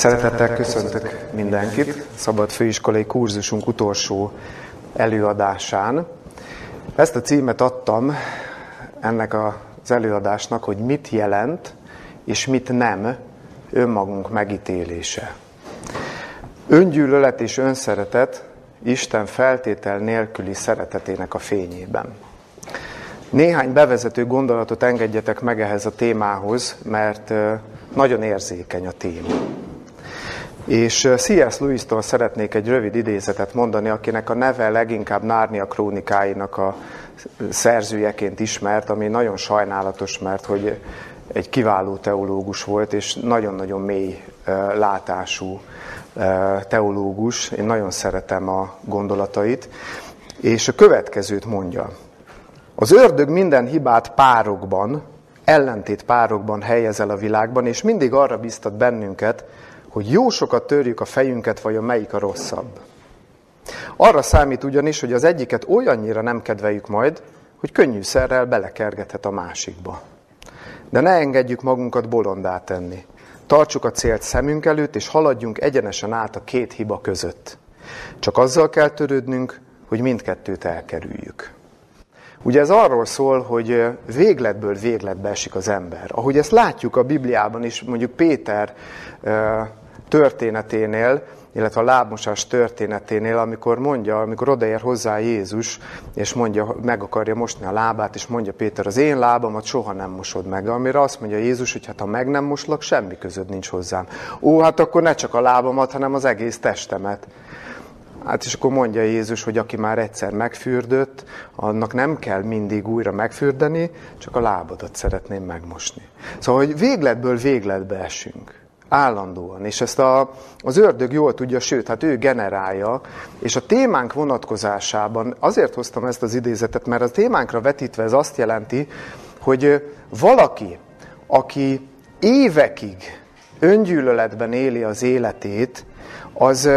Szeretettel köszöntök mindenkit Szabad Főiskolai kurzusunk utolsó előadásán. Ezt a címet adtam ennek az előadásnak, hogy mit jelent és mit nem önmagunk megítélése. Öngyűlölet és önszeretet Isten feltétel nélküli szeretetének a fényében. Néhány bevezető gondolatot engedjetek meg ehhez a témához, mert nagyon érzékeny a téma. És C.S. Lewis-tól szeretnék egy rövid idézetet mondani, akinek a neve leginkább Nárnia krónikáinak a szerzőjeként ismert, ami nagyon sajnálatos, mert hogy egy kiváló teológus volt, és nagyon-nagyon mély látású teológus. Én nagyon szeretem a gondolatait. És a következőt mondja. Az ördög minden hibát párokban, ellentét párokban helyez el a világban, és mindig arra biztat bennünket, hogy jó sokat törjük a fejünket, vajon melyik a rosszabb. Arra számít ugyanis, hogy az egyiket olyannyira nem kedveljük majd, hogy könnyűszerrel belekergethet a másikba. De ne engedjük magunkat bolondá tenni. Tartsuk a célt szemünk előtt, és haladjunk egyenesen át a két hiba között. Csak azzal kell törődnünk, hogy mindkettőt elkerüljük. Ugye ez arról szól, hogy végletből végletbe esik az ember. Ahogy ezt látjuk a Bibliában is, mondjuk Péter történeténél, illetve a lábmosás történeténél, amikor mondja, amikor odaér hozzá Jézus, és mondja, meg akarja mosni a lábát, és mondja Péter, az én lábamat soha nem mosod meg. Amire azt mondja Jézus, hogy hát ha meg nem moslak, semmi között nincs hozzám. Ó, hát akkor ne csak a lábamat, hanem az egész testemet. Hát és akkor mondja Jézus, hogy aki már egyszer megfürdött, annak nem kell mindig újra megfürdeni, csak a lábadat szeretném megmosni. Szóval, hogy végletből végletbe esünk. Állandóan. És ezt a, az ördög jól tudja, sőt, hát ő generálja. És a témánk vonatkozásában azért hoztam ezt az idézetet, mert a témánkra vetítve ez azt jelenti, hogy valaki, aki évekig öngyűlöletben éli az életét, az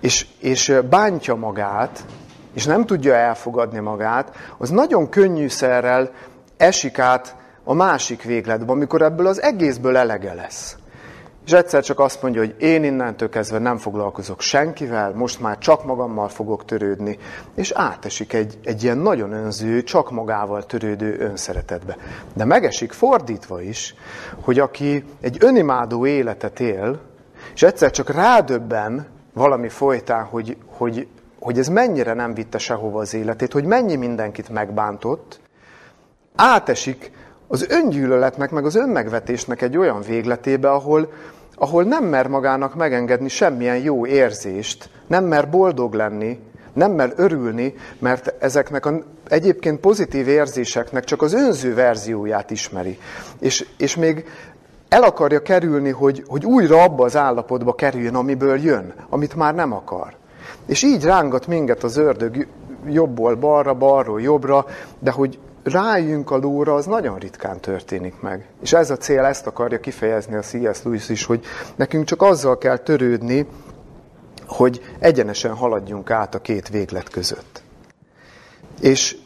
és, és bántja magát, és nem tudja elfogadni magát, az nagyon könnyűszerrel esik át a másik végletbe, amikor ebből az egészből elege lesz. És egyszer csak azt mondja, hogy én innentől kezdve nem foglalkozok senkivel, most már csak magammal fogok törődni, és átesik egy, egy ilyen nagyon önző, csak magával törődő önszeretetbe. De megesik fordítva is, hogy aki egy önimádó életet él, és egyszer csak rádöbben, valami folytán, hogy, hogy, hogy ez mennyire nem vitte sehova az életét, hogy mennyi mindenkit megbántott, átesik az öngyűlöletnek, meg az önmegvetésnek egy olyan végletébe, ahol, ahol nem mer magának megengedni semmilyen jó érzést, nem mer boldog lenni, nem mer örülni, mert ezeknek a egyébként pozitív érzéseknek csak az önző verzióját ismeri. És, és még el akarja kerülni, hogy, hogy újra abba az állapotba kerüljön, amiből jön, amit már nem akar. És így rángat minket az ördög jobbból balra, balról jobbra, de hogy rájünk a lóra, az nagyon ritkán történik meg. És ez a cél, ezt akarja kifejezni a C.S. Lewis is, hogy nekünk csak azzal kell törődni, hogy egyenesen haladjunk át a két véglet között. És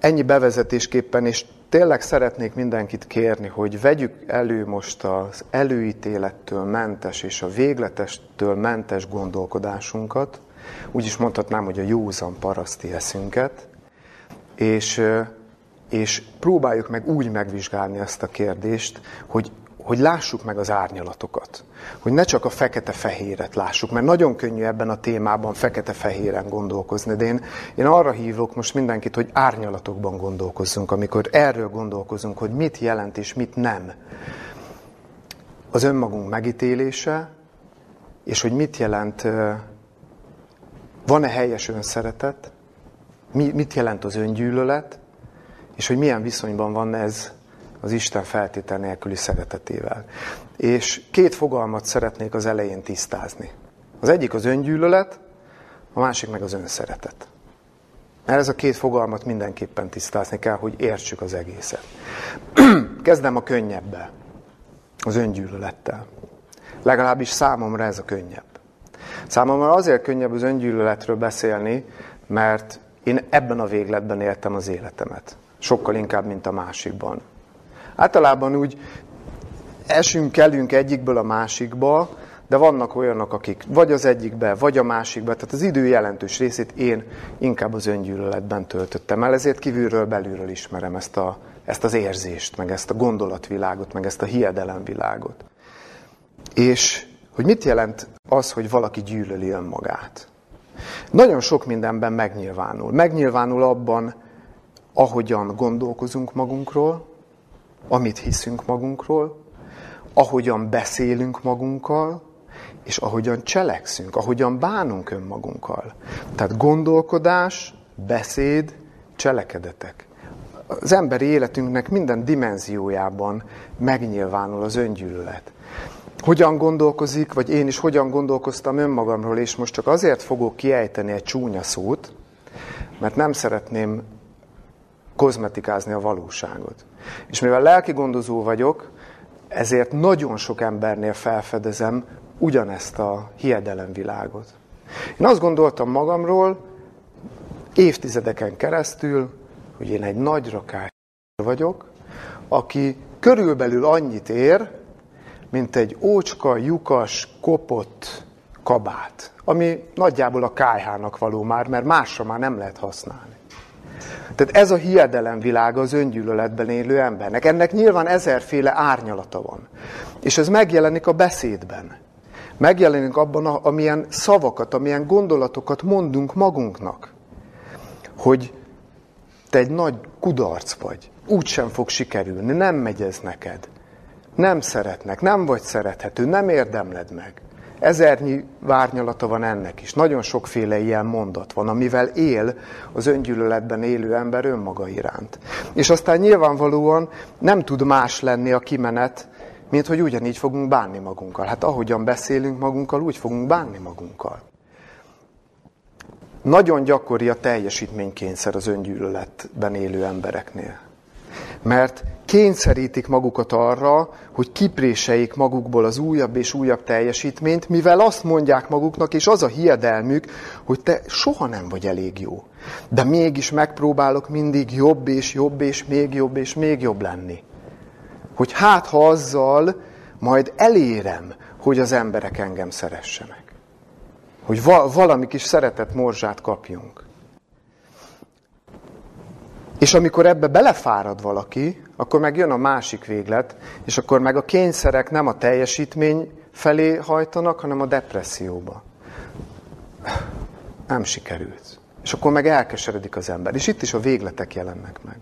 ennyi bevezetésképpen, és tényleg szeretnék mindenkit kérni, hogy vegyük elő most az előítélettől mentes és a végletestől mentes gondolkodásunkat, úgy is mondhatnám, hogy a józan paraszti eszünket, és, és próbáljuk meg úgy megvizsgálni ezt a kérdést, hogy hogy lássuk meg az árnyalatokat. Hogy ne csak a fekete-fehéret lássuk, mert nagyon könnyű ebben a témában fekete-fehéren gondolkozni, de én, én arra hívok most mindenkit, hogy árnyalatokban gondolkozzunk, amikor erről gondolkozunk, hogy mit jelent és mit nem. Az önmagunk megítélése, és hogy mit jelent, van-e helyes önszeretet, mit jelent az öngyűlölet, és hogy milyen viszonyban van ez az Isten feltétel nélküli szeretetével. És két fogalmat szeretnék az elején tisztázni. Az egyik az öngyűlölet, a másik meg az önszeretet. Mert ez a két fogalmat mindenképpen tisztázni kell, hogy értsük az egészet. Kezdem a könnyebbel, az öngyűlölettel. Legalábbis számomra ez a könnyebb. Számomra azért könnyebb az öngyűlöletről beszélni, mert én ebben a végletben éltem az életemet. Sokkal inkább, mint a másikban. Általában úgy esünk, kelünk egyikből a másikba, de vannak olyanok, akik vagy az egyikbe, vagy a másikbe, tehát az idő jelentős részét én inkább az öngyűlöletben töltöttem el, ezért kívülről, belülről ismerem ezt, a, ezt az érzést, meg ezt a gondolatvilágot, meg ezt a hiedelemvilágot. És hogy mit jelent az, hogy valaki gyűlöli önmagát? Nagyon sok mindenben megnyilvánul. Megnyilvánul abban, ahogyan gondolkozunk magunkról, amit hiszünk magunkról, ahogyan beszélünk magunkkal, és ahogyan cselekszünk, ahogyan bánunk önmagunkkal. Tehát gondolkodás, beszéd, cselekedetek. Az emberi életünknek minden dimenziójában megnyilvánul az öngyűlölet. Hogyan gondolkozik, vagy én is hogyan gondolkoztam önmagamról, és most csak azért fogok kiejteni egy csúnya szót, mert nem szeretném kozmetikázni a valóságot. És mivel lelki gondozó vagyok, ezért nagyon sok embernél felfedezem ugyanezt a hiedelemvilágot. Én azt gondoltam magamról évtizedeken keresztül, hogy én egy nagy rakály vagyok, aki körülbelül annyit ér, mint egy ócska, lyukas, kopott kabát, ami nagyjából a kájhának való már, mert másra már nem lehet használni. Tehát ez a hiedelem az öngyűlöletben élő embernek. Ennek nyilván ezerféle árnyalata van. És ez megjelenik a beszédben. Megjelenik abban, amilyen szavakat, amilyen gondolatokat mondunk magunknak. Hogy te egy nagy kudarc vagy, úgy sem fog sikerülni, nem megy ez neked. Nem szeretnek, nem vagy szerethető, nem érdemled meg. Ezernyi várnyalata van ennek is. Nagyon sokféle ilyen mondat van, amivel él az öngyűlöletben élő ember önmaga iránt. És aztán nyilvánvalóan nem tud más lenni a kimenet, mint hogy ugyanígy fogunk bánni magunkkal. Hát ahogyan beszélünk magunkkal, úgy fogunk bánni magunkkal. Nagyon gyakori a teljesítménykényszer az öngyűlöletben élő embereknél. Mert kényszerítik magukat arra, hogy kipréseljék magukból az újabb és újabb teljesítményt, mivel azt mondják maguknak, és az a hiedelmük, hogy te soha nem vagy elég jó. De mégis megpróbálok mindig jobb és jobb és még jobb és még jobb lenni. Hogy hát ha azzal majd elérem, hogy az emberek engem szeressenek. Hogy valami kis szeretett morzsát kapjunk. És amikor ebbe belefárad valaki, akkor meg jön a másik véglet, és akkor meg a kényszerek nem a teljesítmény felé hajtanak, hanem a depresszióba. Nem sikerült. És akkor meg elkeseredik az ember. És itt is a végletek jelennek meg.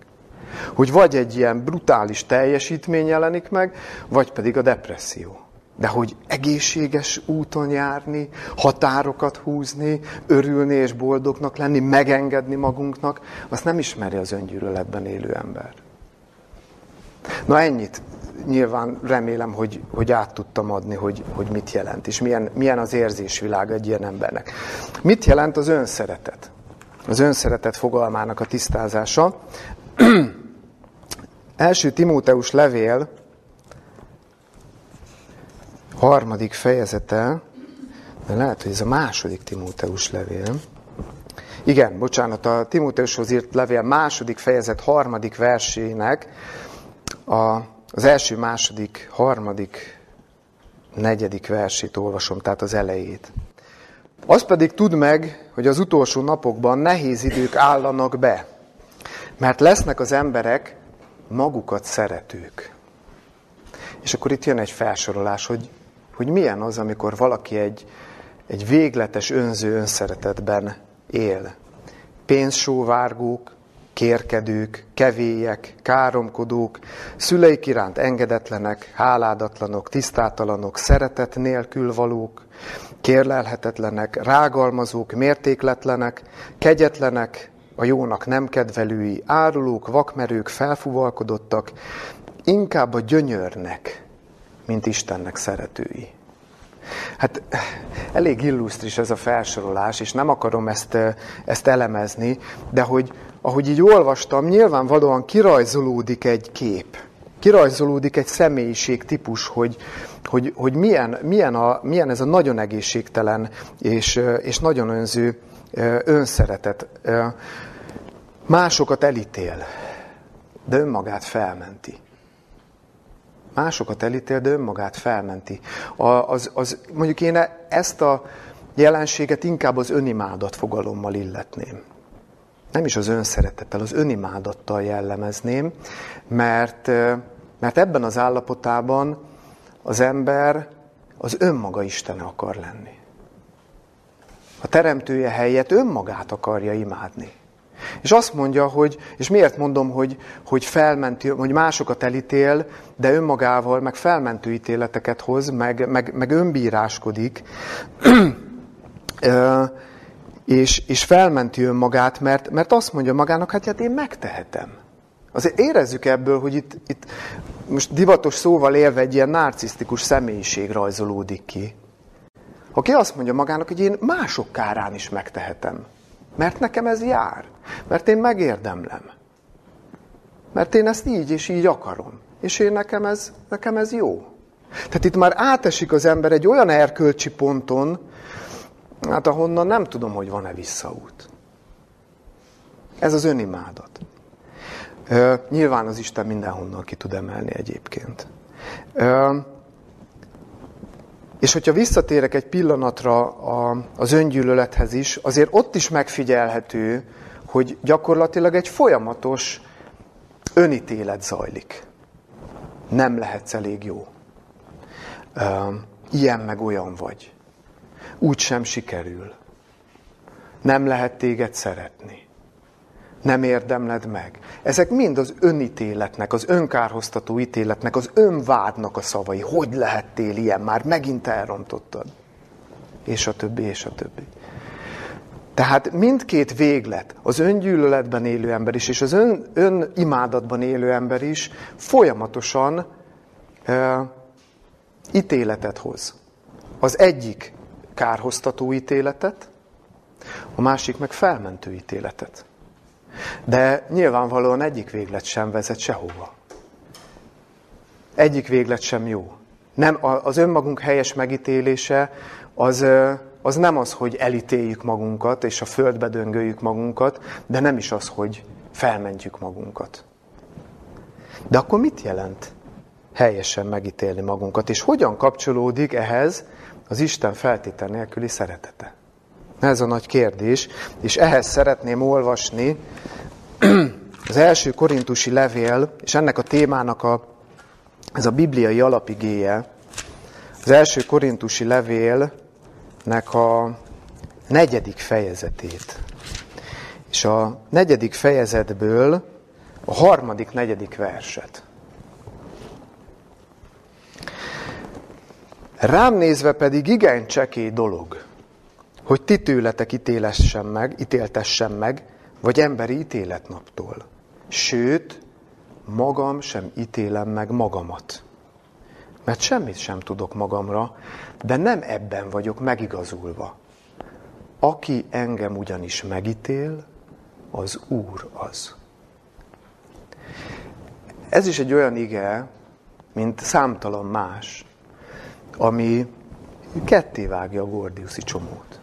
Hogy vagy egy ilyen brutális teljesítmény jelenik meg, vagy pedig a depresszió. De hogy egészséges úton járni, határokat húzni, örülni és boldognak lenni, megengedni magunknak, azt nem ismeri az öngyűlöletben élő ember. Na ennyit. Nyilván remélem, hogy, hogy át tudtam adni, hogy, hogy mit jelent, és milyen, milyen az érzésvilág egy ilyen embernek. Mit jelent az önszeretet? Az önszeretet fogalmának a tisztázása. Első Timóteus levél, harmadik fejezete, de lehet, hogy ez a második Timóteus levél. Igen, bocsánat, a Timóteushoz írt levél második fejezet harmadik versének a, az első, második, harmadik, negyedik versét olvasom, tehát az elejét. Az pedig tud meg, hogy az utolsó napokban nehéz idők állanak be, mert lesznek az emberek magukat szeretők. És akkor itt jön egy felsorolás, hogy hogy milyen az, amikor valaki egy, egy végletes önző önszeretetben él. Pénzsóvárgók, kérkedők, kevélyek, káromkodók, szüleik iránt engedetlenek, háládatlanok, tisztátalanok, szeretet nélkül valók, kérlelhetetlenek, rágalmazók, mértékletlenek, kegyetlenek, a jónak nem kedvelői, árulók, vakmerők, felfuvalkodottak, inkább a gyönyörnek, mint Istennek szeretői. Hát elég illusztris ez a felsorolás, és nem akarom ezt, ezt elemezni, de hogy ahogy így olvastam, nyilvánvalóan kirajzolódik egy kép. Kirajzolódik egy személyiség típus, hogy, hogy, hogy milyen, milyen, a, milyen ez a nagyon egészségtelen és, és nagyon önző önszeretet. Másokat elítél, de önmagát felmenti. Másokat elítél, de önmagát felmenti. A, az, az, mondjuk én ezt a jelenséget inkább az önimádat fogalommal illetném. Nem is az önszeretettel, az önimádattal jellemezném, mert, mert ebben az állapotában az ember az önmaga Istene akar lenni. A teremtője helyett önmagát akarja imádni. És azt mondja, hogy, és miért mondom, hogy, hogy felmentő, hogy másokat elítél, de önmagával meg felmentő ítéleteket hoz, meg, meg, meg önbíráskodik, és, és felmenti önmagát, mert, mert azt mondja magának, hát, hát én megtehetem. Azért érezzük ebből, hogy itt, itt most divatos szóval élve egy ilyen narcisztikus személyiség rajzolódik ki. Aki azt mondja magának, hogy én mások kárán is megtehetem. Mert nekem ez jár. Mert én megérdemlem. Mert én ezt így és így akarom. És én nekem ez, nekem ez jó. Tehát itt már átesik az ember egy olyan erkölcsi ponton, hát ahonnan nem tudom, hogy van-e visszaút. Ez az önimádat. Nyilván az Isten mindenhonnan ki tud emelni egyébként. És hogyha visszatérek egy pillanatra az öngyűlölethez is, azért ott is megfigyelhető, hogy gyakorlatilag egy folyamatos önítélet zajlik. Nem lehetsz elég jó. Ilyen meg olyan vagy. Úgy sem sikerül. Nem lehet téged szeretni nem érdemled meg. Ezek mind az önítéletnek, az önkárhoztató ítéletnek, az önvádnak a szavai. Hogy lehettél ilyen? Már megint elrontottad. És a többi, és a többi. Tehát mindkét véglet, az öngyűlöletben élő ember is, és az ön, önimádatban élő ember is folyamatosan e, ítéletet hoz. Az egyik kárhoztató ítéletet, a másik meg felmentő ítéletet. De nyilvánvalóan egyik véglet sem vezet sehova. Egyik véglet sem jó. Nem, az önmagunk helyes megítélése az, az nem az, hogy elítéljük magunkat, és a földbe döngöljük magunkat, de nem is az, hogy felmentjük magunkat. De akkor mit jelent helyesen megítélni magunkat, és hogyan kapcsolódik ehhez az Isten feltétel nélküli szeretete? Ez a nagy kérdés, és ehhez szeretném olvasni az első korintusi levél, és ennek a témának a, ez a bibliai alapigéje, az első korintusi levélnek a negyedik fejezetét. És a negyedik fejezetből a harmadik, negyedik verset. Rám nézve pedig igen csekély dolog, hogy ti tőletek ítélessen meg, ítéltessen meg, vagy emberi ítéletnaptól. Sőt, magam sem ítélem meg magamat. Mert semmit sem tudok magamra, de nem ebben vagyok megigazulva. Aki engem ugyanis megítél, az Úr az. Ez is egy olyan ige, mint számtalan más, ami ketté vágja a Gordiuszi csomót.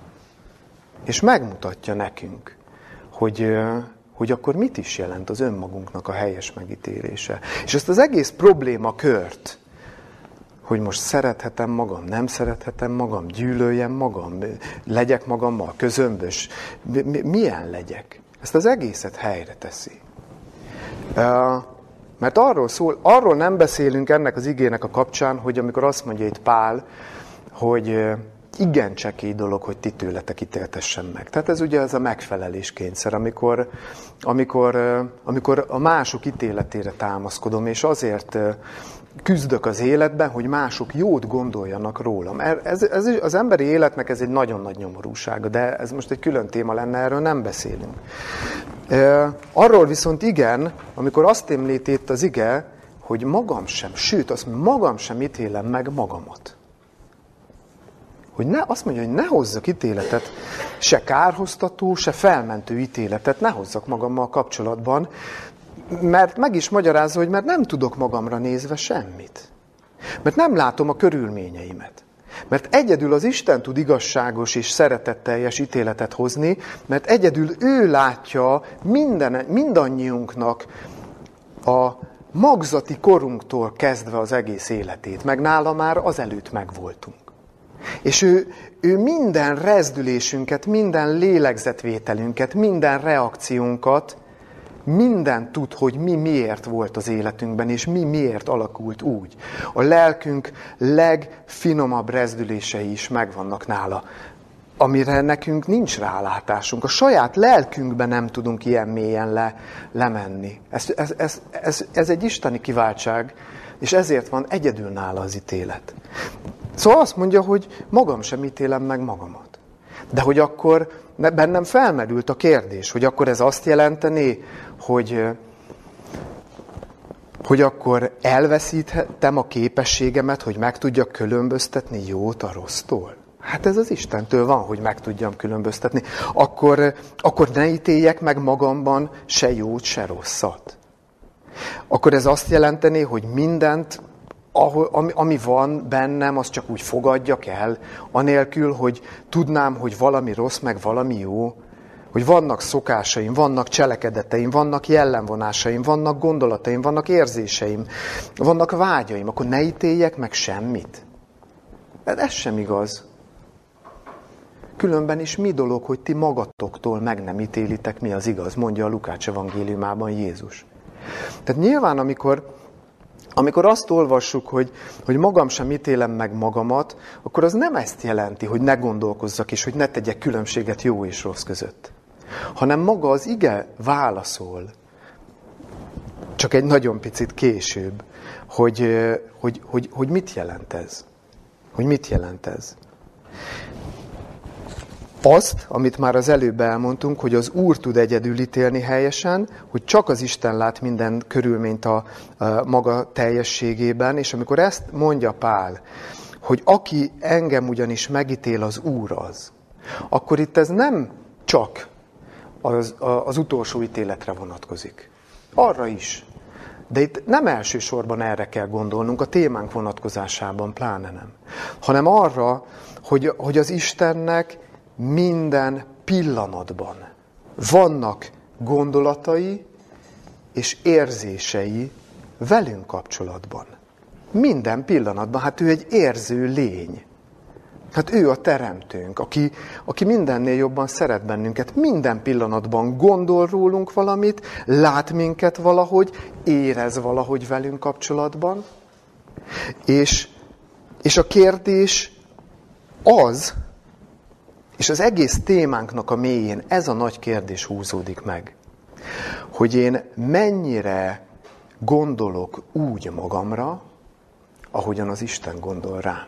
És megmutatja nekünk, hogy, hogy akkor mit is jelent az önmagunknak a helyes megítélése. És ezt az egész probléma kört, hogy most szerethetem magam, nem szerethetem magam, gyűlöljem magam, legyek magammal, közömbös, milyen legyek. Ezt az egészet helyre teszi. Mert arról szól, arról nem beszélünk ennek az igének a kapcsán, hogy amikor azt mondja itt Pál, hogy igen csekély dolog, hogy ti tőletek ítéltessen meg. Tehát ez ugye ez a megfelelés kényszer, amikor, amikor, amikor a mások ítéletére támaszkodom, és azért küzdök az életben, hogy mások jót gondoljanak rólam. Ez, ez, az emberi életnek ez egy nagyon nagy nyomorúsága, de ez most egy külön téma lenne, erről nem beszélünk. Arról viszont igen, amikor azt említi itt az ige, hogy magam sem, sőt, azt magam sem ítélem meg magamat hogy ne, azt mondja, hogy ne hozzak ítéletet, se kárhoztató, se felmentő ítéletet ne hozzak magammal kapcsolatban, mert meg is magyarázza, hogy mert nem tudok magamra nézve semmit. Mert nem látom a körülményeimet. Mert egyedül az Isten tud igazságos és szeretetteljes ítéletet hozni, mert egyedül ő látja minden, mindannyiunknak a, magzati korunktól kezdve az egész életét, meg nála már azelőtt megvoltunk. És ő, ő minden rezdülésünket, minden lélegzetvételünket, minden reakciónkat, minden tud, hogy mi miért volt az életünkben, és mi miért alakult úgy. A lelkünk legfinomabb rezdülései is megvannak nála, amire nekünk nincs rálátásunk. A saját lelkünkben nem tudunk ilyen mélyen le, lemenni. Ez, ez, ez, ez, ez egy isteni kiváltság, és ezért van egyedül nála az ítélet. Szóval azt mondja, hogy magam sem ítélem meg magamat. De hogy akkor bennem felmerült a kérdés, hogy akkor ez azt jelenteni, hogy, hogy akkor elveszíthetem a képességemet, hogy meg tudjak különböztetni jót a rossztól? Hát ez az Istentől van, hogy meg tudjam különböztetni. Akkor, akkor ne ítéljek meg magamban se jót, se rosszat. Akkor ez azt jelenteni, hogy mindent ahol, ami, ami van bennem, az csak úgy fogadjak el, anélkül, hogy tudnám, hogy valami rossz, meg valami jó, hogy vannak szokásaim, vannak cselekedeteim, vannak jellemvonásaim, vannak gondolataim, vannak érzéseim, vannak vágyaim, akkor ne ítéljek meg semmit. De ez sem igaz. Különben is mi dolog, hogy ti magatoktól meg nem ítélitek, mi az igaz, mondja a Lukács evangéliumában Jézus. Tehát nyilván, amikor amikor azt olvassuk, hogy, hogy magam sem ítélem meg magamat, akkor az nem ezt jelenti, hogy ne gondolkozzak és hogy ne tegyek különbséget jó és rossz között. Hanem maga az ige válaszol, csak egy nagyon picit később, hogy, hogy, hogy, hogy mit jelent ez. Hogy mit jelent ez. Azt, amit már az előbb elmondtunk, hogy az Úr tud egyedül ítélni helyesen, hogy csak az Isten lát minden körülményt a, a maga teljességében, és amikor ezt mondja Pál, hogy aki engem ugyanis megítél, az Úr az, akkor itt ez nem csak az, az utolsó ítéletre vonatkozik. Arra is. De itt nem elsősorban erre kell gondolnunk, a témánk vonatkozásában pláne nem. Hanem arra, hogy, hogy az Istennek minden pillanatban vannak gondolatai és érzései velünk kapcsolatban. Minden pillanatban. Hát ő egy érző lény. Hát ő a teremtőnk, aki, aki mindennél jobban szeret bennünket. Minden pillanatban gondol rólunk valamit, lát minket valahogy, érez valahogy velünk kapcsolatban. És, és a kérdés az, és az egész témánknak a mélyén ez a nagy kérdés húzódik meg, hogy én mennyire gondolok úgy magamra, ahogyan az Isten gondol rám.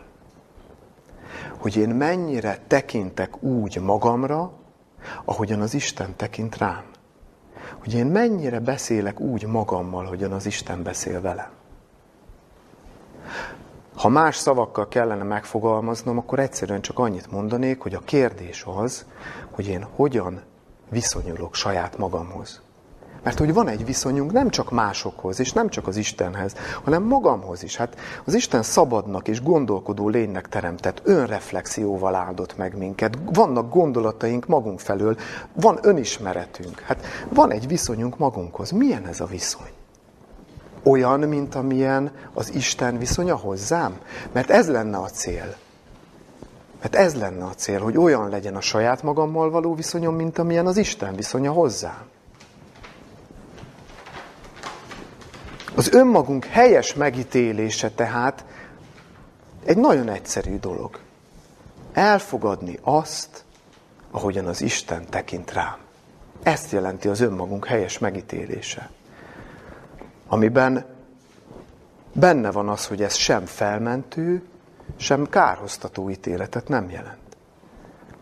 Hogy én mennyire tekintek úgy magamra, ahogyan az Isten tekint rám. Hogy én mennyire beszélek úgy magammal, hogyan az Isten beszél velem. Ha más szavakkal kellene megfogalmaznom, akkor egyszerűen csak annyit mondanék, hogy a kérdés az, hogy én hogyan viszonyulok saját magamhoz. Mert hogy van egy viszonyunk nem csak másokhoz, és nem csak az Istenhez, hanem magamhoz is. Hát az Isten szabadnak és gondolkodó lénynek teremtett, önreflexióval áldott meg minket. Vannak gondolataink magunk felől, van önismeretünk. Hát van egy viszonyunk magunkhoz. Milyen ez a viszony? Olyan, mint amilyen az Isten viszonya hozzám? Mert ez lenne a cél. Mert ez lenne a cél, hogy olyan legyen a saját magammal való viszonyom, mint amilyen az Isten viszonya hozzám. Az önmagunk helyes megítélése tehát egy nagyon egyszerű dolog. Elfogadni azt, ahogyan az Isten tekint rám. Ezt jelenti az önmagunk helyes megítélése amiben benne van az, hogy ez sem felmentő, sem kárhoztató ítéletet nem jelent.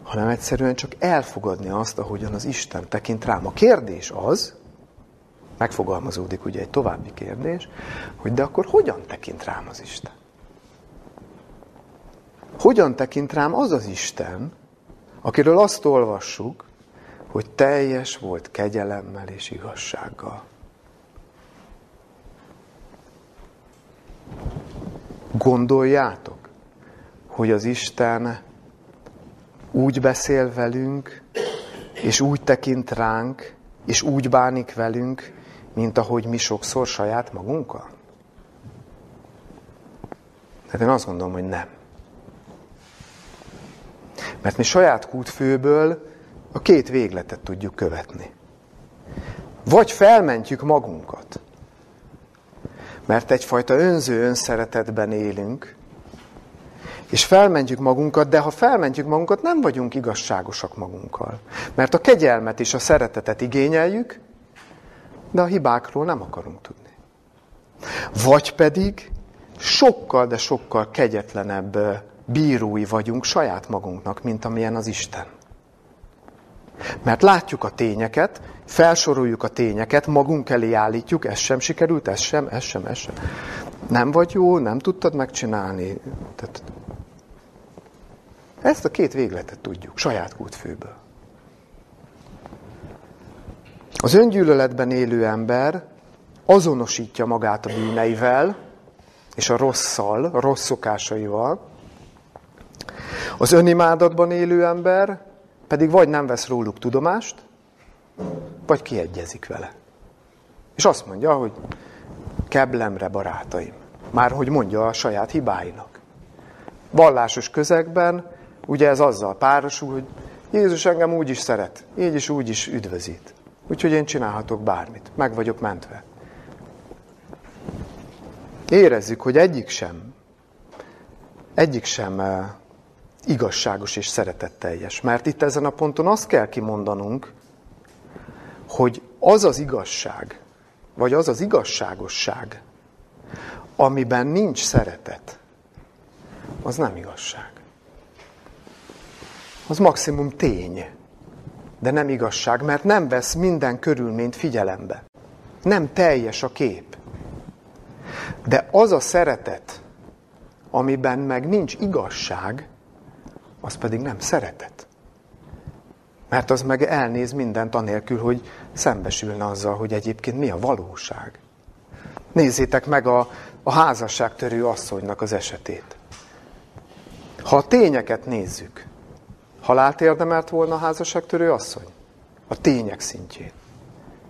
Hanem egyszerűen csak elfogadni azt, ahogyan az Isten tekint rám. A kérdés az, megfogalmazódik ugye egy további kérdés, hogy de akkor hogyan tekint rám az Isten? Hogyan tekint rám az az Isten, akiről azt olvassuk, hogy teljes volt kegyelemmel és igazsággal. Gondoljátok, hogy az Isten úgy beszél velünk, és úgy tekint ránk, és úgy bánik velünk, mint ahogy mi sokszor saját magunkkal? Tehát én azt gondolom, hogy nem. Mert mi saját kútfőből a két végletet tudjuk követni. Vagy felmentjük magunkat, mert egyfajta önző önszeretetben élünk, és felmentjük magunkat, de ha felmentjük magunkat, nem vagyunk igazságosak magunkkal. Mert a kegyelmet és a szeretetet igényeljük, de a hibákról nem akarunk tudni. Vagy pedig sokkal, de sokkal kegyetlenebb bírói vagyunk saját magunknak, mint amilyen az Isten. Mert látjuk a tényeket, felsoroljuk a tényeket, magunk elé állítjuk, ez sem sikerült, ez sem, ez sem, ez sem. Nem vagy jó, nem tudtad megcsinálni. Tehát ezt a két végletet tudjuk, saját kútfőből. Az öngyűlöletben élő ember azonosítja magát a bűneivel, és a rosszal, a rossz szokásaival. Az önimádatban élő ember pedig vagy nem vesz róluk tudomást, vagy kiegyezik vele. És azt mondja, hogy keblemre barátaim. Már hogy mondja a saját hibáinak. Vallásos közegben ugye ez azzal párosul, hogy Jézus engem úgy is szeret, így is úgy is üdvözít. Úgyhogy én csinálhatok bármit, meg vagyok mentve. Érezzük, hogy egyik sem, egyik sem uh, igazságos és szeretetteljes. Mert itt ezen a ponton azt kell kimondanunk, hogy az az igazság, vagy az az igazságosság, amiben nincs szeretet, az nem igazság. Az maximum tény, de nem igazság, mert nem vesz minden körülményt figyelembe. Nem teljes a kép. De az a szeretet, amiben meg nincs igazság, az pedig nem szeretet. Mert az meg elnéz mindent anélkül, hogy szembesülne azzal, hogy egyébként mi a valóság. Nézzétek meg a, a házasságtörő asszonynak az esetét. Ha a tényeket nézzük, halált érdemelt volna a házasságtörő asszony? A tények szintjén.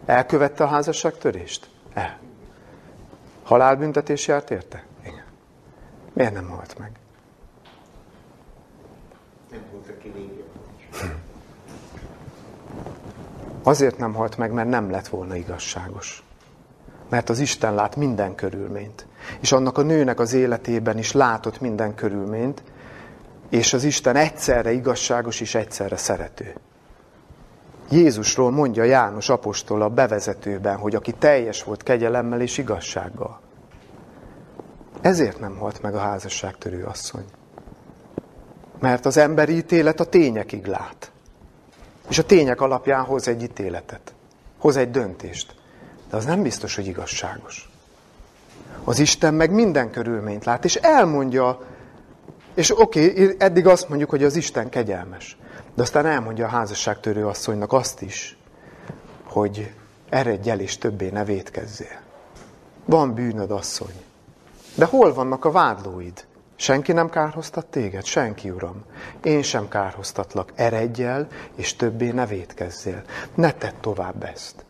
Elkövette a házasságtörést? El. Halálbüntetés járt érte? Igen. Miért nem halt meg? Nem volt, aki Azért nem halt meg, mert nem lett volna igazságos. Mert az Isten lát minden körülményt. És annak a nőnek az életében is látott minden körülményt, és az Isten egyszerre igazságos és egyszerre szerető. Jézusról mondja János apostol a bevezetőben, hogy aki teljes volt kegyelemmel és igazsággal. Ezért nem halt meg a házasságtörő asszony. Mert az emberi ítélet a tényekig lát. És a tények alapján hoz egy ítéletet. Hoz egy döntést. De az nem biztos, hogy igazságos. Az Isten meg minden körülményt lát, és elmondja, és oké, okay, eddig azt mondjuk, hogy az Isten kegyelmes. De aztán elmondja a házasságtörő asszonynak azt is, hogy eredj el és többé ne védkezzél. Van bűnöd, asszony. De hol vannak a vádlóid? Senki nem kárhoztat téged? Senki, Uram. Én sem kárhoztatlak. Eredj el, és többé ne védkezzél. Ne tedd tovább ezt.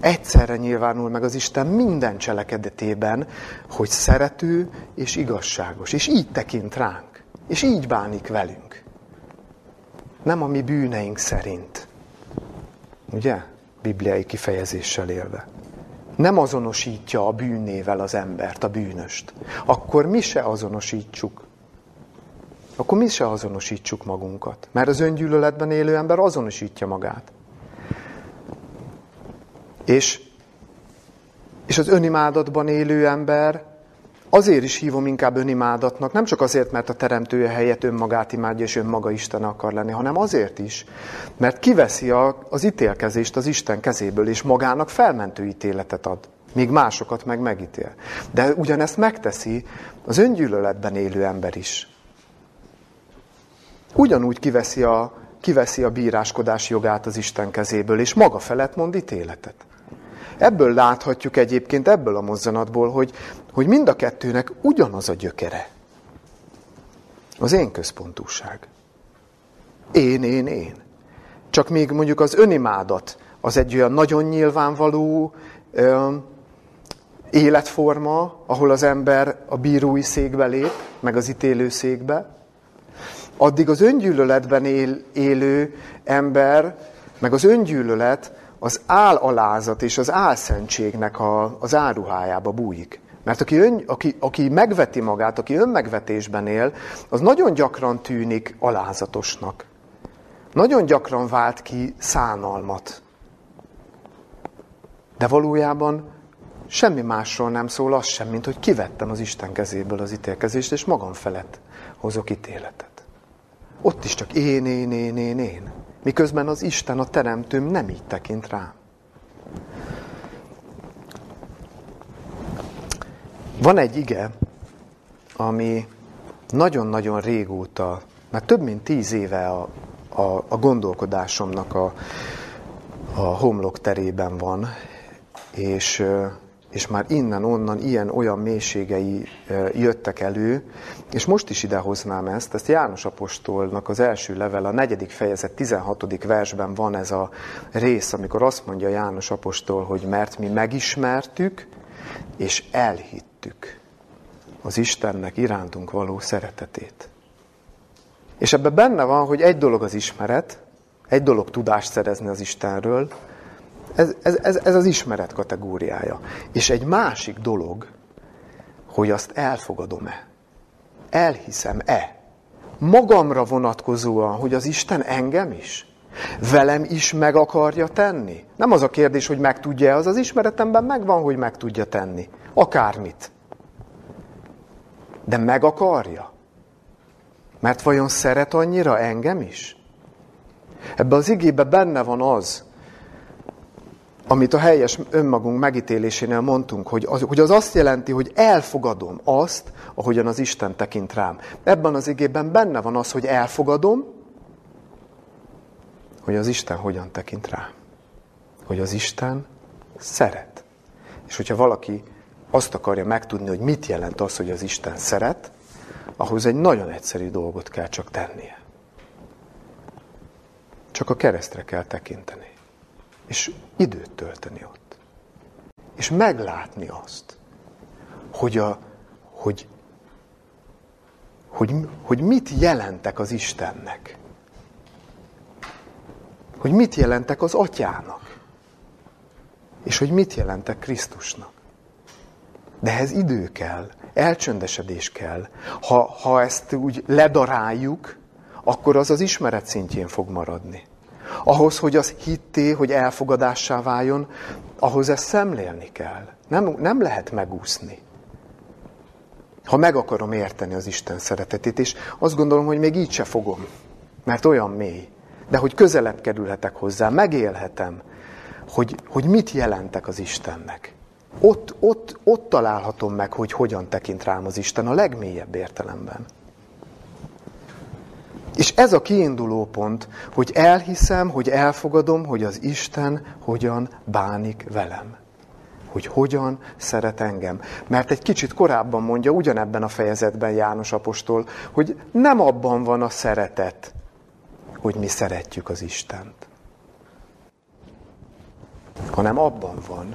Egyszerre nyilvánul meg az Isten minden cselekedetében, hogy szerető és igazságos. És így tekint ránk. És így bánik velünk. Nem a mi bűneink szerint. Ugye? Bibliai kifejezéssel élve nem azonosítja a bűnnével az embert, a bűnöst, akkor mi se azonosítsuk. Akkor mi se azonosítsuk magunkat. Mert az öngyűlöletben élő ember azonosítja magát. És, és az önimádatban élő ember Azért is hívom inkább önimádatnak, nem csak azért, mert a teremtője helyett önmagát imádja, és önmaga Isten akar lenni, hanem azért is, mert kiveszi a, az ítélkezést az Isten kezéből, és magának felmentő ítéletet ad, míg másokat meg megítél. De ugyanezt megteszi az öngyűlöletben élő ember is. Ugyanúgy kiveszi a, kiveszi a bíráskodás jogát az Isten kezéből, és maga felett mond ítéletet. Ebből láthatjuk egyébként, ebből a mozzanatból, hogy, hogy mind a kettőnek ugyanaz a gyökere. Az én központúság. Én, én, én. Csak még mondjuk az önimádat, az egy olyan nagyon nyilvánvaló ö, életforma, ahol az ember a bírói székbe lép, meg az ítélő székbe. Addig az öngyűlöletben él, élő ember, meg az öngyűlölet az álalázat és az álszentségnek a, az áruhájába bújik. Mert aki, ön, aki, aki megveti magát, aki önmegvetésben él, az nagyon gyakran tűnik alázatosnak. Nagyon gyakran vált ki szánalmat. De valójában semmi másról nem szól az sem, mint hogy kivettem az Isten kezéből az ítélkezést, és magam felett hozok ítéletet. Ott is csak én, én, én, én, én. Miközben az Isten, a teremtőm nem így tekint rám. Van egy ige, ami nagyon-nagyon régóta, már több mint tíz éve a, a, a gondolkodásomnak a, a homlok terében van, és, és már innen-onnan ilyen-olyan mélységei jöttek elő, és most is idehoznám ezt, ezt János Apostolnak az első level, a negyedik fejezet 16. versben van ez a rész, amikor azt mondja János Apostol, hogy mert mi megismertük, és elhittük az Istennek irántunk való szeretetét. És ebben benne van, hogy egy dolog az ismeret, egy dolog tudást szerezni az Istenről, ez, ez, ez, ez az ismeret kategóriája. És egy másik dolog, hogy azt elfogadom-e. Elhiszem-e. Magamra vonatkozóan, hogy az Isten engem is. Velem is meg akarja tenni. Nem az a kérdés, hogy meg tudja az az ismeretemben megvan, hogy meg tudja tenni. Akármit. De meg akarja. Mert vajon szeret annyira engem is? Ebben az igében benne van az, amit a helyes önmagunk megítélésénél mondtunk, hogy az, hogy az azt jelenti, hogy elfogadom azt, ahogyan az Isten tekint rám. Ebben az igében benne van az, hogy elfogadom, hogy az Isten hogyan tekint rám. Hogy az Isten szeret. És hogyha valaki azt akarja megtudni, hogy mit jelent az, hogy az Isten szeret, ahhoz egy nagyon egyszerű dolgot kell csak tennie. Csak a keresztre kell tekinteni. És időt tölteni ott. És meglátni azt, hogy, a, hogy, hogy, hogy mit jelentek az Istennek. Hogy mit jelentek az Atyának. És hogy mit jelentek Krisztusnak. De ehhez idő kell, elcsöndesedés kell. Ha, ha ezt úgy ledaráljuk, akkor az az ismeret szintjén fog maradni. Ahhoz, hogy az hitté, hogy elfogadássá váljon, ahhoz ezt szemlélni kell. Nem, nem lehet megúszni. Ha meg akarom érteni az Isten szeretetét, és azt gondolom, hogy még így se fogom, mert olyan mély. De hogy közelebb kerülhetek hozzá, megélhetem, hogy, hogy mit jelentek az Istennek. Ott, ott, ott találhatom meg, hogy hogyan tekint rám az Isten a legmélyebb értelemben. És ez a kiinduló pont, hogy elhiszem, hogy elfogadom, hogy az Isten hogyan bánik velem. Hogy hogyan szeret engem. Mert egy kicsit korábban mondja ugyanebben a fejezetben János Apostol, hogy nem abban van a szeretet, hogy mi szeretjük az Istent. Hanem abban van,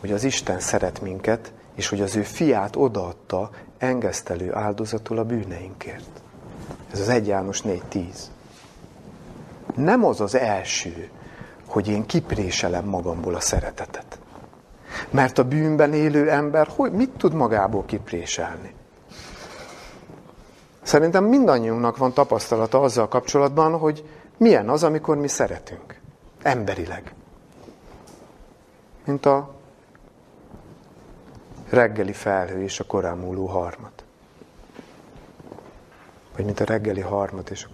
hogy az Isten szeret minket, és hogy az ő fiát odaadta engesztelő áldozatul a bűneinkért. Ez az 1 János 4.10. Nem az az első, hogy én kipréselem magamból a szeretetet. Mert a bűnben élő ember hogy, mit tud magából kipréselni? Szerintem mindannyiunknak van tapasztalata azzal kapcsolatban, hogy milyen az, amikor mi szeretünk. Emberileg. Mint a reggeli felhő és a korán múló harmat. Vagy mint a reggeli harmat és.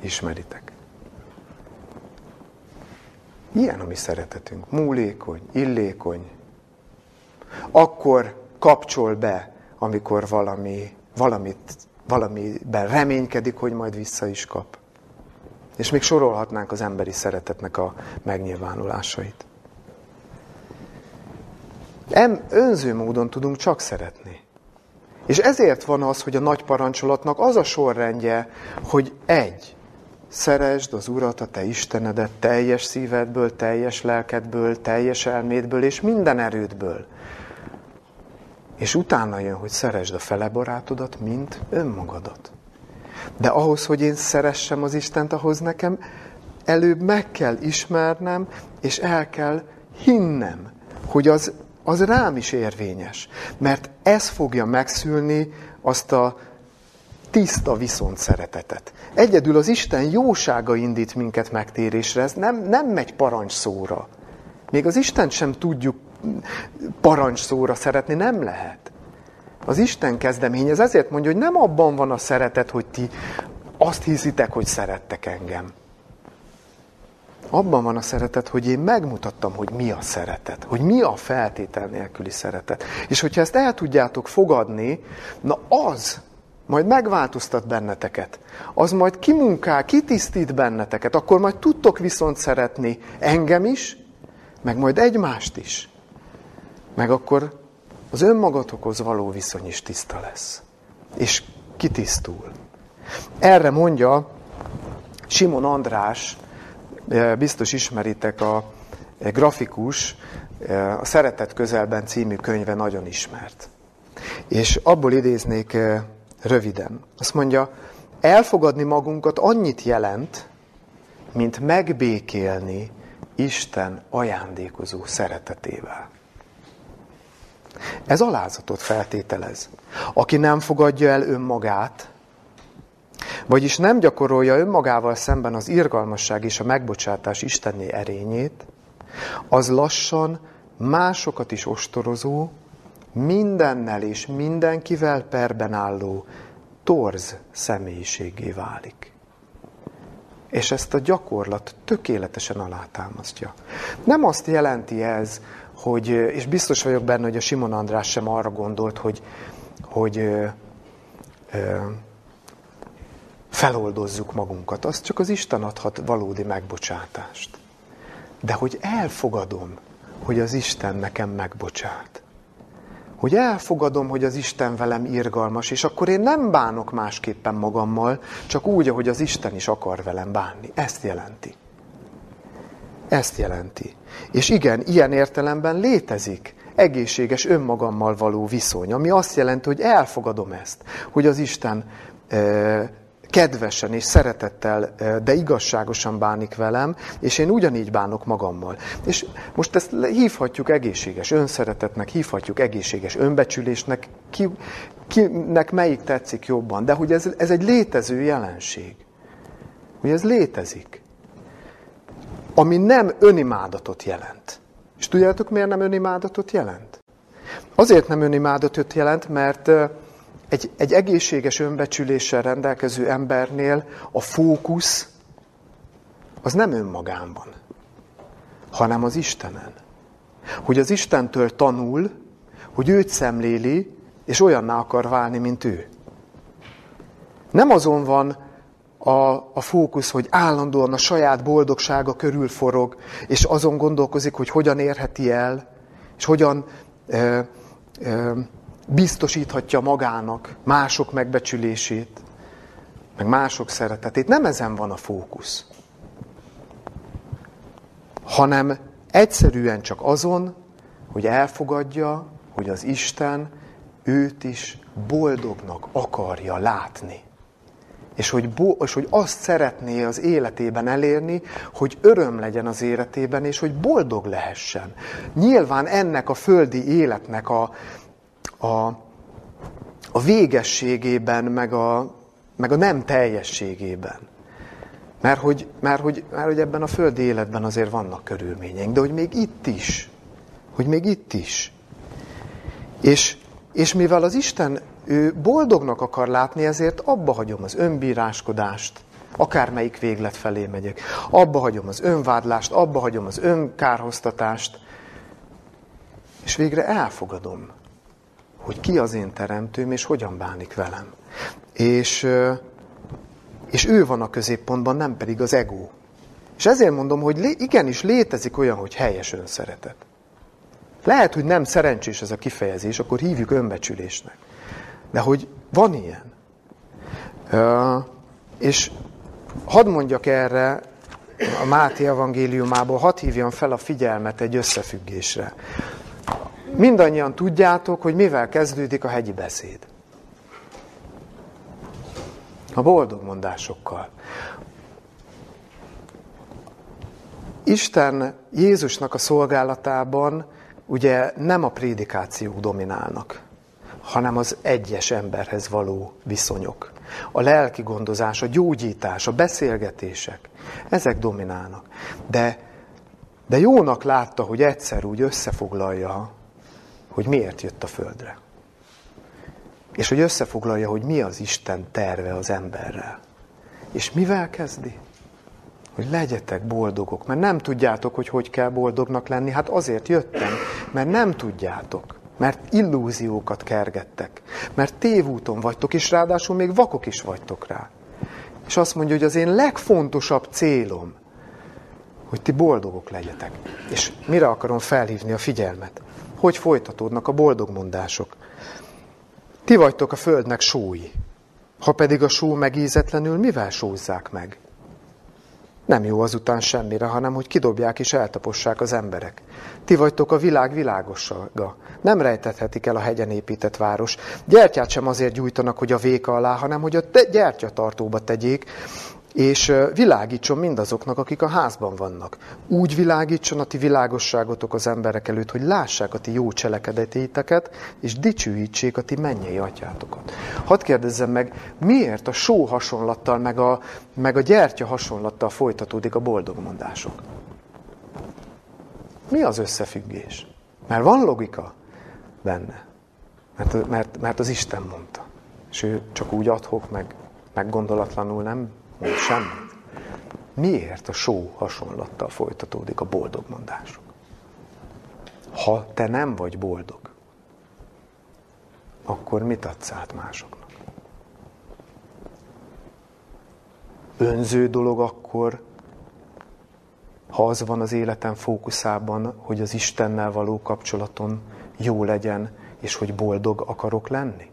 Ismeritek. Ilyen a mi szeretetünk. Múlékony, illékony. Akkor kapcsol be, amikor valami, valamit, valamiben reménykedik, hogy majd vissza is kap. És még sorolhatnánk az emberi szeretetnek a megnyilvánulásait. Em, önző módon tudunk csak szeretni. És ezért van az, hogy a nagy parancsolatnak az a sorrendje, hogy egy, Szeresd az Urat, a te Istenedet teljes szívedből, teljes lelkedből, teljes elmédből és minden erődből. És utána jön, hogy szeresd a fele barátodat, mint önmagadat. De ahhoz, hogy én szeressem az Istent, ahhoz nekem előbb meg kell ismernem, és el kell hinnem, hogy az, az rám is érvényes. Mert ez fogja megszülni azt a tiszta viszont szeretetet. Egyedül az Isten jósága indít minket megtérésre, ez nem, nem megy parancsszóra. Még az Isten sem tudjuk parancsszóra szeretni, nem lehet. Az Isten kezdeményez, ezért mondja, hogy nem abban van a szeretet, hogy ti azt hiszitek, hogy szerettek engem. Abban van a szeretet, hogy én megmutattam, hogy mi a szeretet, hogy mi a feltétel nélküli szeretet. És hogyha ezt el tudjátok fogadni, na az majd megváltoztat benneteket. Az majd kimunkál, kitisztít benneteket. Akkor majd tudtok viszont szeretni engem is, meg majd egymást is. Meg akkor az önmagatokhoz való viszony is tiszta lesz. És kitisztul. Erre mondja Simon András, biztos ismeritek a grafikus, a Szeretet közelben című könyve nagyon ismert. És abból idéznék röviden. Azt mondja, elfogadni magunkat annyit jelent, mint megbékélni Isten ajándékozó szeretetével. Ez alázatot feltételez. Aki nem fogadja el önmagát, vagyis nem gyakorolja önmagával szemben az irgalmasság és a megbocsátás Istenné erényét, az lassan másokat is ostorozó, mindennel és mindenkivel perben álló torz személyiségé válik. És ezt a gyakorlat tökéletesen alátámasztja. Nem azt jelenti ez, hogy, és biztos vagyok benne, hogy a Simon András sem arra gondolt, hogy, hogy ö, ö, feloldozzuk magunkat. Az csak az Isten adhat valódi megbocsátást. De hogy elfogadom, hogy az Isten nekem megbocsát hogy elfogadom, hogy az Isten velem irgalmas, és akkor én nem bánok másképpen magammal, csak úgy, ahogy az Isten is akar velem bánni. Ezt jelenti. Ezt jelenti. És igen, ilyen értelemben létezik egészséges önmagammal való viszony, ami azt jelenti, hogy elfogadom ezt, hogy az Isten kedvesen és szeretettel, de igazságosan bánik velem, és én ugyanígy bánok magammal. És most ezt hívhatjuk egészséges önszeretetnek, hívhatjuk egészséges önbecsülésnek, ki, kinek melyik tetszik jobban, de hogy ez, ez egy létező jelenség. Hogy ez létezik. Ami nem önimádatot jelent. És tudjátok, miért nem önimádatot jelent? Azért nem önimádatot jelent, mert egy, egy egészséges önbecsüléssel rendelkező embernél a fókusz az nem önmagán van, hanem az Istenen. Hogy az Istentől tanul, hogy őt szemléli, és olyanná akar válni, mint ő. Nem azon van a, a fókusz, hogy állandóan a saját boldogsága körül forog, és azon gondolkozik, hogy hogyan érheti el, és hogyan ö, ö, biztosíthatja magának mások megbecsülését, meg mások szeretetét. Nem ezen van a fókusz, hanem egyszerűen csak azon, hogy elfogadja, hogy az Isten őt is boldognak akarja látni. És hogy, és hogy azt szeretné az életében elérni, hogy öröm legyen az életében, és hogy boldog lehessen. Nyilván ennek a földi életnek a, a, a végességében, meg a, meg a nem teljességében. Mert hogy, mert, hogy, mert hogy ebben a földi életben azért vannak körülményeink, de hogy még itt is, hogy még itt is. És, és mivel az Isten ő boldognak akar látni, ezért abba hagyom az önbíráskodást, akármelyik véglet felé megyek. Abba hagyom az önvádlást, abba hagyom az önkárhoztatást, és végre elfogadom, hogy ki az én teremtőm, és hogyan bánik velem. És, és ő van a középpontban, nem pedig az ego. És ezért mondom, hogy igenis létezik olyan, hogy helyes önszeretet. Lehet, hogy nem szerencsés ez a kifejezés, akkor hívjuk önbecsülésnek. De hogy van ilyen. És Hadd mondjak erre a Máté evangéliumából, hadd hívjam fel a figyelmet egy összefüggésre. Mindannyian tudjátok, hogy mivel kezdődik a hegyi beszéd. A boldog mondásokkal. Isten Jézusnak a szolgálatában ugye nem a prédikációk dominálnak, hanem az egyes emberhez való viszonyok. A lelki gondozás, a gyógyítás, a beszélgetések, ezek dominálnak. De, de jónak látta, hogy egyszer úgy összefoglalja, hogy miért jött a földre. És hogy összefoglalja, hogy mi az Isten terve az emberrel. És mivel kezdi? hogy legyetek boldogok, mert nem tudjátok, hogy hogy kell boldognak lenni. Hát azért jöttem, mert nem tudjátok, mert illúziókat kergettek, mert tévúton vagytok, és ráadásul még vakok is vagytok rá. És azt mondja, hogy az én legfontosabb célom, hogy ti boldogok legyetek. És mire akarom felhívni a figyelmet? Hogy folytatódnak a boldogmondások? Ti vagytok a földnek sói. Ha pedig a só megízetlenül, mivel sózzák meg? Nem jó azután semmire, hanem hogy kidobják és eltapossák az emberek. Ti vagytok a világ világossága. Nem rejtethetik el a hegyen épített város. Gyertyát sem azért gyújtanak, hogy a véka alá, hanem hogy a gyertyatartóba tegyék, és világítson mindazoknak, akik a házban vannak. Úgy világítson a ti világosságotok az emberek előtt, hogy lássák a ti jó cselekedetéteket, és dicsőítsék a ti mennyei atyátokat. Hadd kérdezzem meg, miért a só hasonlattal, meg a, meg a gyertya hasonlattal folytatódik a boldogmondások? Mi az összefüggés? Mert van logika benne. Mert, mert, mert az Isten mondta. És ő csak úgy adhok, meg, meg gondolatlanul nem mond semmit. Miért a só hasonlattal folytatódik a boldog mondások? Ha te nem vagy boldog, akkor mit adsz át másoknak? Önző dolog akkor, ha az van az életem fókuszában, hogy az Istennel való kapcsolaton jó legyen, és hogy boldog akarok lenni?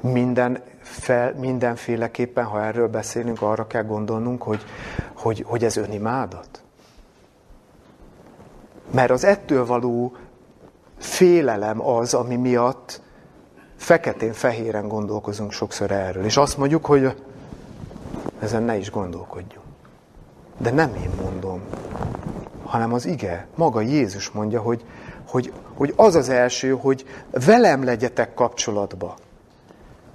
Minden fel, mindenféleképpen, ha erről beszélünk, arra kell gondolnunk, hogy, hogy, hogy ez önimádat. Mert az ettől való félelem az, ami miatt feketén-fehéren gondolkozunk sokszor erről. És azt mondjuk, hogy ezen ne is gondolkodjunk. De nem én mondom, hanem az ige, maga Jézus mondja, hogy, hogy, hogy az az első, hogy velem legyetek kapcsolatba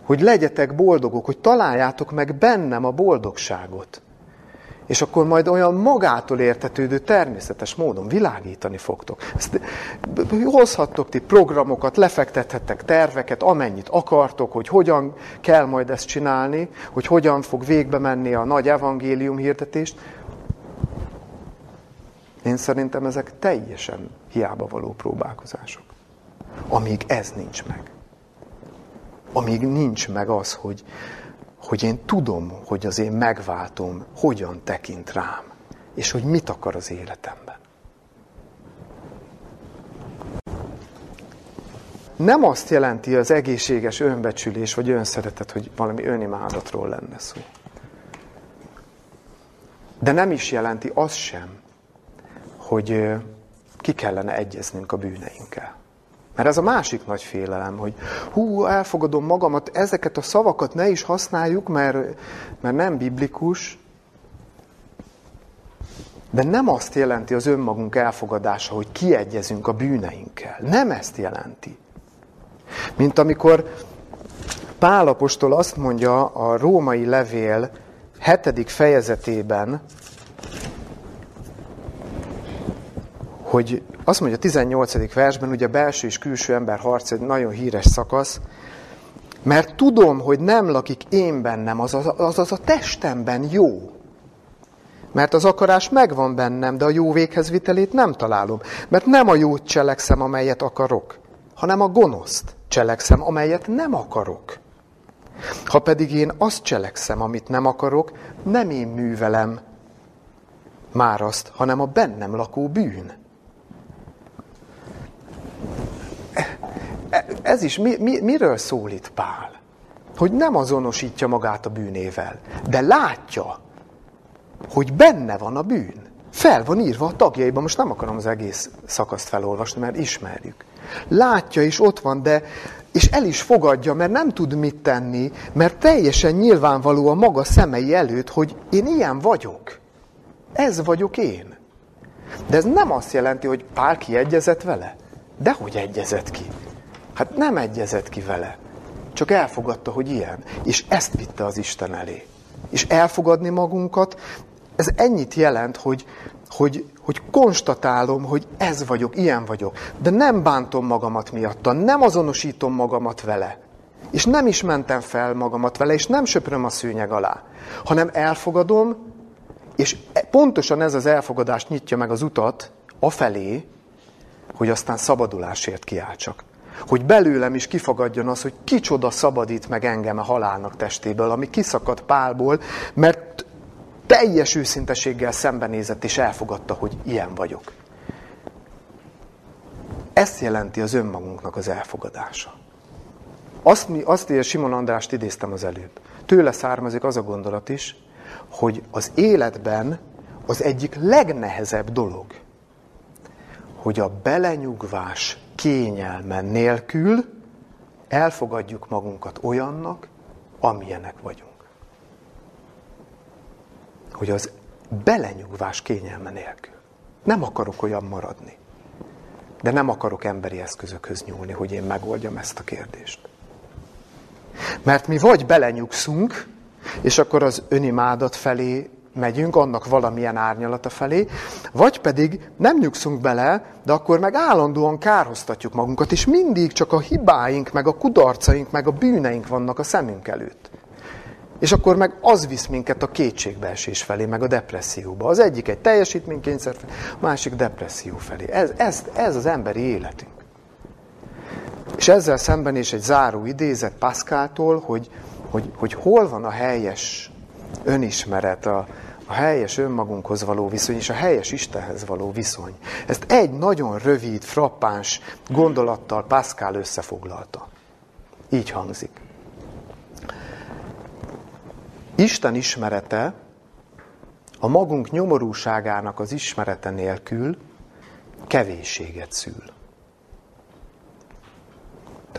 hogy legyetek boldogok, hogy találjátok meg bennem a boldogságot. És akkor majd olyan magától értetődő természetes módon világítani fogtok. Ezt, hozhattok ti programokat, lefektethettek terveket, amennyit akartok, hogy hogyan kell majd ezt csinálni, hogy hogyan fog végbe menni a nagy evangélium hirdetést. Én szerintem ezek teljesen hiába való próbálkozások. Amíg ez nincs meg amíg nincs meg az, hogy, hogy én tudom, hogy az én megváltom hogyan tekint rám, és hogy mit akar az életemben. Nem azt jelenti az egészséges önbecsülés vagy önszeretet, hogy valami önimádatról lenne szó. De nem is jelenti az sem, hogy ki kellene egyeznünk a bűneinkkel. Mert ez a másik nagy félelem, hogy hú, elfogadom magamat, ezeket a szavakat ne is használjuk, mert, mert nem biblikus. De nem azt jelenti az önmagunk elfogadása, hogy kiegyezünk a bűneinkkel. Nem ezt jelenti. Mint amikor Pálapostól azt mondja a római levél hetedik fejezetében, hogy azt mondja a 18. versben, ugye a belső és külső ember harc egy nagyon híres szakasz, mert tudom, hogy nem lakik én bennem, azaz, azaz a testemben jó. Mert az akarás megvan bennem, de a jó véghez vitelét nem találom. Mert nem a jót cselekszem, amelyet akarok, hanem a gonoszt cselekszem, amelyet nem akarok. Ha pedig én azt cselekszem, amit nem akarok, nem én művelem már azt, hanem a bennem lakó bűn. Ez is mi, mi, miről szól itt Pál? hogy nem azonosítja magát a bűnével, de látja, hogy benne van a bűn. Fel van írva a tagjaiban, most nem akarom az egész szakaszt felolvasni, mert ismerjük. Látja, és ott van, de és el is fogadja, mert nem tud mit tenni, mert teljesen nyilvánvaló a maga szemei előtt, hogy én ilyen vagyok. Ez vagyok én. De ez nem azt jelenti, hogy Pál kiegyezett vele. Dehogy egyezett ki. Hát nem egyezett ki vele. Csak elfogadta, hogy ilyen. És ezt vitte az Isten elé. És elfogadni magunkat, ez ennyit jelent, hogy, hogy, hogy konstatálom, hogy ez vagyok, ilyen vagyok. De nem bántom magamat miatta, nem azonosítom magamat vele. És nem is mentem fel magamat vele, és nem söpröm a szőnyeg alá. Hanem elfogadom, és pontosan ez az elfogadás nyitja meg az utat afelé, hogy aztán szabadulásért kiáltsak. Hogy belőlem is kifagadjon az, hogy kicsoda szabadít meg engem a halálnak testéből, ami kiszakadt pálból, mert teljes őszintességgel szembenézett és elfogadta, hogy ilyen vagyok. Ezt jelenti az önmagunknak az elfogadása. Azt, azt én Simon Andrást idéztem az előbb. Tőle származik az a gondolat is, hogy az életben az egyik legnehezebb dolog, hogy a belenyugvás kényelmen nélkül elfogadjuk magunkat olyannak, amilyenek vagyunk. Hogy az belenyugvás kényelme nélkül. Nem akarok olyan maradni. De nem akarok emberi eszközökhöz nyúlni, hogy én megoldjam ezt a kérdést. Mert mi vagy belenyugszunk, és akkor az önimádat felé megyünk, annak valamilyen árnyalata felé, vagy pedig nem nyugszunk bele, de akkor meg állandóan kárhoztatjuk magunkat, és mindig csak a hibáink, meg a kudarcaink, meg a bűneink vannak a szemünk előtt. És akkor meg az visz minket a kétségbeesés felé, meg a depresszióba. Az egyik egy teljesítménykényszer a másik depresszió felé. Ez, ez, ez az emberi életünk. És ezzel szemben is egy záró idézet Pascáltól, hogy, hogy, hogy hol van a helyes önismeret, a, a helyes önmagunkhoz való viszony és a helyes Istenhez való viszony. Ezt egy nagyon rövid, frappáns gondolattal Pascal összefoglalta. Így hangzik. Isten ismerete a magunk nyomorúságának az ismerete nélkül kevésséget szül.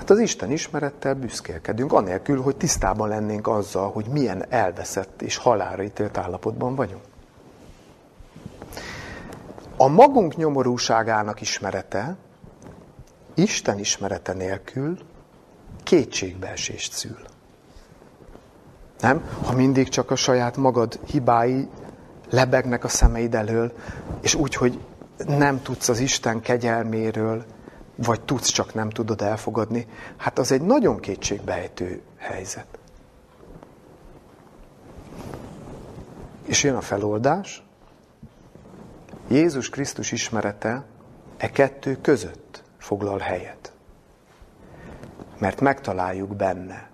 Tehát az Isten ismerettel büszkélkedünk, anélkül, hogy tisztában lennénk azzal, hogy milyen elveszett és halára ítélt állapotban vagyunk. A magunk nyomorúságának ismerete, Isten ismerete nélkül kétségbeesést szül. Nem? Ha mindig csak a saját magad hibái lebegnek a szemeid elől, és úgy, hogy nem tudsz az Isten kegyelméről, vagy tudsz, csak nem tudod elfogadni, hát az egy nagyon kétségbejtő helyzet. És jön a feloldás. Jézus Krisztus ismerete e kettő között foglal helyet. Mert megtaláljuk benne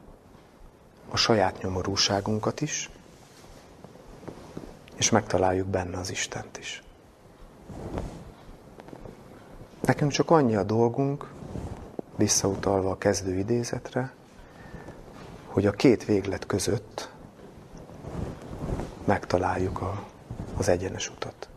a saját nyomorúságunkat is, és megtaláljuk benne az Istent is. Nekünk csak annyi a dolgunk, visszautalva a kezdő idézetre, hogy a két véglet között megtaláljuk a, az egyenes utat.